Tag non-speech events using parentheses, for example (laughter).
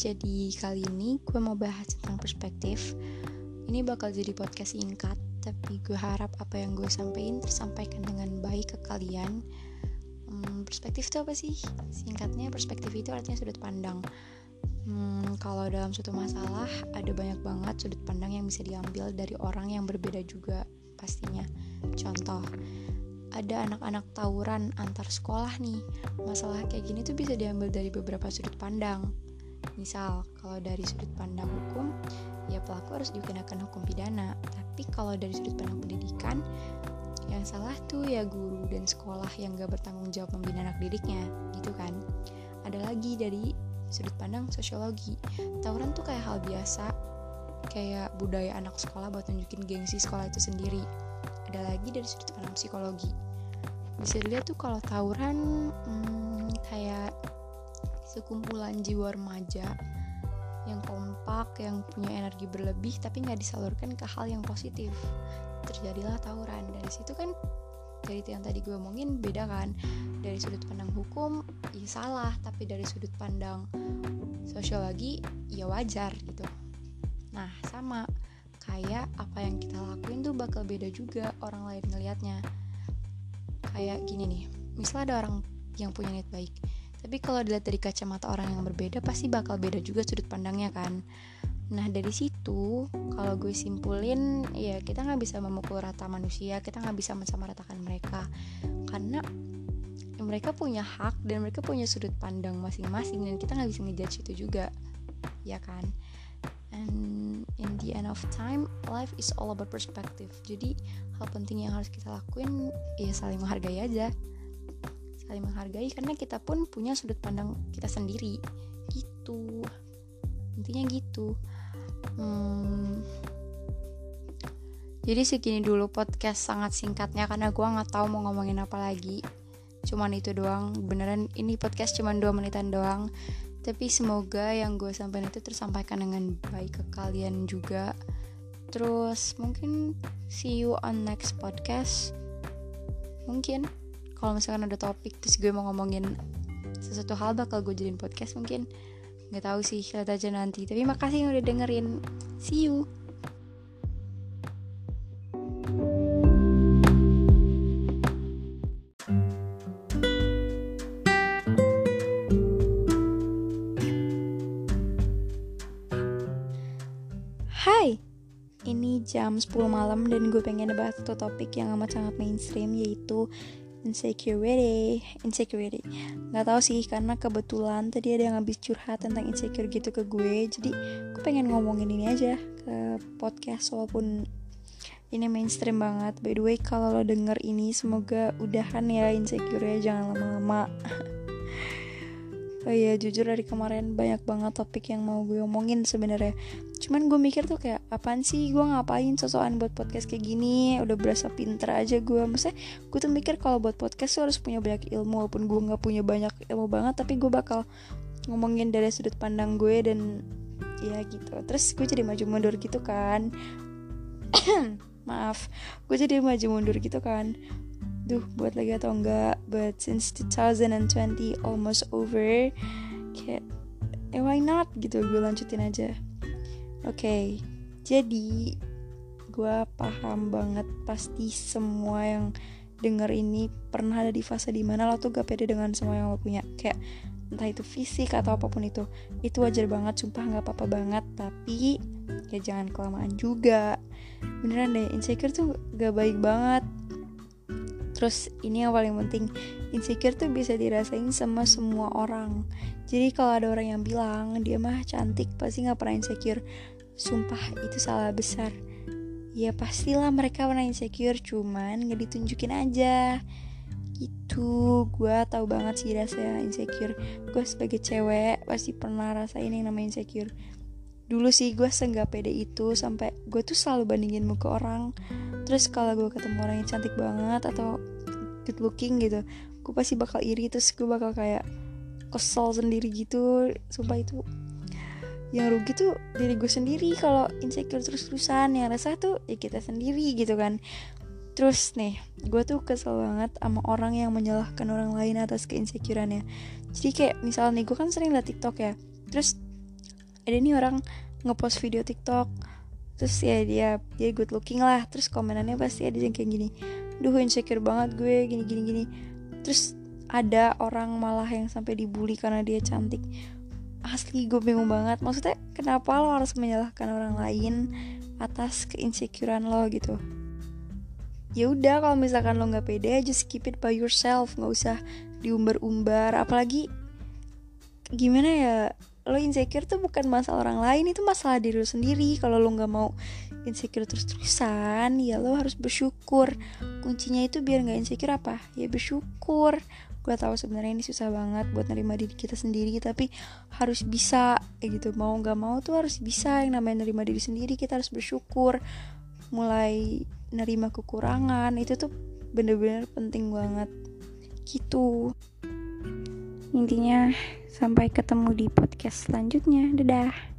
jadi kali ini gue mau bahas tentang perspektif. Ini bakal jadi podcast singkat, tapi gue harap apa yang gue sampaikan tersampaikan dengan baik ke kalian. Hmm, perspektif itu apa sih? Singkatnya perspektif itu artinya sudut pandang. Hmm, kalau dalam suatu masalah ada banyak banget sudut pandang yang bisa diambil dari orang yang berbeda juga pastinya. Contoh, ada anak-anak tawuran antar sekolah nih masalah kayak gini tuh bisa diambil dari beberapa sudut pandang misal kalau dari sudut pandang hukum ya pelaku harus dikenakan hukum pidana. Tapi kalau dari sudut pandang pendidikan yang salah tuh ya guru dan sekolah yang gak bertanggung jawab membina anak didiknya gitu kan? Ada lagi dari sudut pandang sosiologi. Tawuran tuh kayak hal biasa kayak budaya anak sekolah buat nunjukin gengsi sekolah itu sendiri. Ada lagi dari sudut pandang psikologi. Bisa dilihat tuh kalau tawuran hmm, kayak sekumpulan jiwa remaja yang kompak, yang punya energi berlebih tapi nggak disalurkan ke hal yang positif. Terjadilah tawuran. Dari situ kan dari yang tadi gue omongin beda kan. Dari sudut pandang hukum ya salah, tapi dari sudut pandang sosiologi ya wajar gitu. Nah, sama kayak apa yang kita lakuin tuh bakal beda juga orang lain ngelihatnya kayak gini nih misal ada orang yang punya niat baik tapi kalau dilihat dari kacamata orang yang berbeda pasti bakal beda juga sudut pandangnya kan? Nah dari situ kalau gue simpulin ya kita nggak bisa memukul rata manusia kita nggak bisa mensamaratakan mereka. Karena mereka punya hak dan mereka punya sudut pandang masing-masing dan kita nggak bisa ngejudge itu juga. Ya kan? And in the end of time life is all about perspective. Jadi hal penting yang harus kita lakuin ya saling menghargai aja saling menghargai karena kita pun punya sudut pandang kita sendiri. Gitu. Intinya gitu. Hmm, jadi segini dulu podcast sangat singkatnya karena gue nggak tahu mau ngomongin apa lagi. Cuman itu doang. Beneran ini podcast cuman dua menitan doang. Tapi semoga yang gue sampaikan itu tersampaikan dengan baik ke kalian juga. Terus mungkin see you on next podcast. Mungkin kalau misalkan ada topik terus gue mau ngomongin sesuatu hal bakal gue jadiin podcast mungkin. Nggak tahu sih lihat aja nanti. Tapi makasih yang udah dengerin. See you. Hai, ini jam 10 malam dan gue pengen bahas satu topik yang amat sangat mainstream yaitu insecurity insecurity. Nggak tahu sih karena kebetulan tadi ada yang habis curhat tentang insecure gitu ke gue jadi gue pengen ngomongin ini aja ke podcast walaupun ini mainstream banget. By the way kalau lo denger ini semoga udahan ya insecure ya jangan lama-lama. (laughs) Oh iya jujur dari kemarin banyak banget topik yang mau gue omongin sebenarnya. Cuman gue mikir tuh kayak apaan sih gue ngapain sosokan buat podcast kayak gini udah berasa pinter aja gue. Maksudnya gue tuh mikir kalau buat podcast tuh harus punya banyak ilmu walaupun gue nggak punya banyak ilmu banget tapi gue bakal ngomongin dari sudut pandang gue dan ya gitu. Terus gue jadi maju mundur gitu kan. (coughs) Maaf, gue jadi maju mundur gitu kan duh buat lagi atau enggak but since 2020 almost over kayak eh why not gitu gue lanjutin aja okay, jadi gue paham banget pasti semua yang denger ini pernah ada di fase di mana lo tuh gak pede dengan semua yang lo punya. Kayak entah itu fisik atau apa pun itu. Itu wajar banget sumpah nggak apa-apa banget. Tapi ya jangan kelamaan juga. Beneran deh insecure tuh gak baik banget Terus ini yang paling penting, insecure tuh bisa dirasain sama semua orang. Jadi kalau ada orang yang bilang dia mah cantik, pasti nggak pernah insecure. Sumpah itu salah besar. Ya pastilah mereka pernah insecure, cuman nggak ditunjukin aja. Itu gue tahu banget sih rasanya insecure. Gue sebagai cewek pasti pernah rasain yang namanya insecure. Dulu sih gue senggak pede itu sampai gue tuh selalu bandingin muka orang terus kalau gue ketemu orang yang cantik banget atau good looking gitu gue pasti bakal iri terus gue bakal kayak kesel sendiri gitu. Sumpah itu yang rugi tuh diri gue sendiri kalau insecure terus-terusan. Yang rasa tuh ya kita sendiri gitu kan. Terus nih gue tuh kesel banget sama orang yang menyalahkan orang lain atas keinsecureannya. Jadi kayak misalnya nih gue kan sering liat tiktok ya. Terus ada nih orang ngepost video TikTok terus ya dia dia good looking lah. Terus komenannya pasti ada yang kayak gini duh insecure banget gue gini gini gini. Terus ada orang malah yang sampai dibully karena dia cantik. Asli gue bingung banget. Maksudnya kenapa lo harus menyalahkan orang lain atas keinsecurean lo gitu? Ya udah kalau misalkan lo nggak pede just keep it by yourself. Nggak usah diumbar-umbar. Apalagi gimana ya lo insecure tuh bukan masalah orang lain itu masalah diri lo sendiri. Kalau lo nggak mau insecure terus-terusan ya lo harus bersyukur. Kuncinya itu biar nggak insecure apa? Ya bersyukur. Gue tahu sebenarnya ini susah banget buat nerima diri kita sendiri tapi harus bisa kayak gitu. Mau nggak mau tuh harus bisa yang namanya nerima diri sendiri kita harus bersyukur. Mulai nerima kekurangan itu tuh bener-bener penting banget. Gitu intinya sampai ketemu di podcast selanjutnya. Dadah